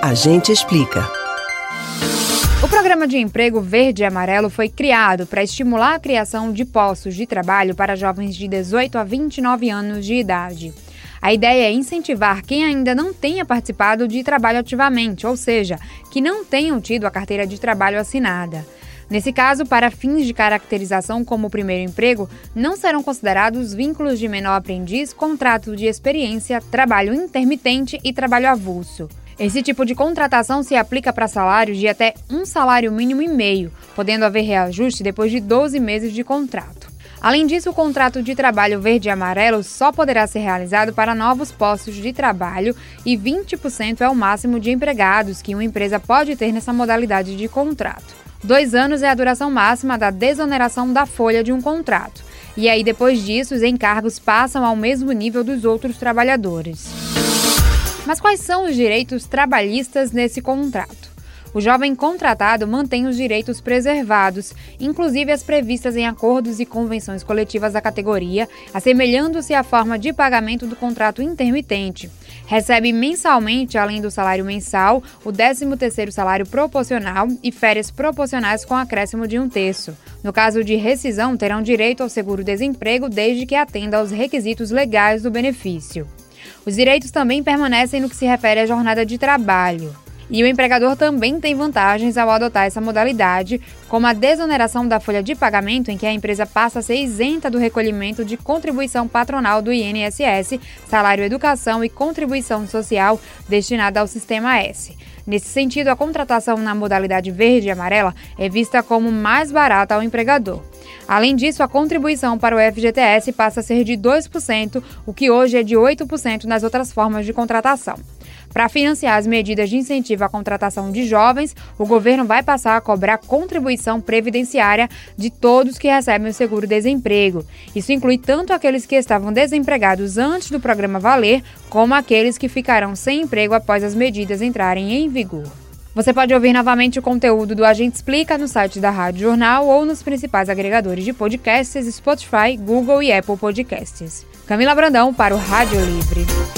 A gente explica. O programa de emprego verde e amarelo foi criado para estimular a criação de postos de trabalho para jovens de 18 a 29 anos de idade. A ideia é incentivar quem ainda não tenha participado de trabalho ativamente, ou seja, que não tenham tido a carteira de trabalho assinada. Nesse caso, para fins de caracterização como primeiro emprego, não serão considerados vínculos de menor aprendiz, contrato de experiência, trabalho intermitente e trabalho avulso. Esse tipo de contratação se aplica para salários de até um salário mínimo e meio, podendo haver reajuste depois de 12 meses de contrato. Além disso, o contrato de trabalho verde e amarelo só poderá ser realizado para novos postos de trabalho e 20% é o máximo de empregados que uma empresa pode ter nessa modalidade de contrato. Dois anos é a duração máxima da desoneração da folha de um contrato. E aí, depois disso, os encargos passam ao mesmo nível dos outros trabalhadores. Mas quais são os direitos trabalhistas nesse contrato? O jovem contratado mantém os direitos preservados, inclusive as previstas em acordos e convenções coletivas da categoria, assemelhando-se à forma de pagamento do contrato intermitente. Recebe mensalmente, além do salário mensal, o 13º salário proporcional e férias proporcionais com acréscimo de um terço. No caso de rescisão, terão direito ao seguro-desemprego desde que atenda aos requisitos legais do benefício. Os direitos também permanecem no que se refere à jornada de trabalho. E o empregador também tem vantagens ao adotar essa modalidade, como a desoneração da folha de pagamento, em que a empresa passa a ser isenta do recolhimento de contribuição patronal do INSS, salário educação e contribuição social destinada ao Sistema S. Nesse sentido, a contratação na modalidade verde e amarela é vista como mais barata ao empregador. Além disso, a contribuição para o FGTS passa a ser de 2%, o que hoje é de 8% nas outras formas de contratação. Para financiar as medidas de incentivo à contratação de jovens, o governo vai passar a cobrar contribuição previdenciária de todos que recebem o seguro-desemprego. Isso inclui tanto aqueles que estavam desempregados antes do programa valer, como aqueles que ficarão sem emprego após as medidas entrarem em vigor. Você pode ouvir novamente o conteúdo do Agente Explica no site da Rádio Jornal ou nos principais agregadores de podcasts Spotify, Google e Apple Podcasts. Camila Brandão para o Rádio Livre.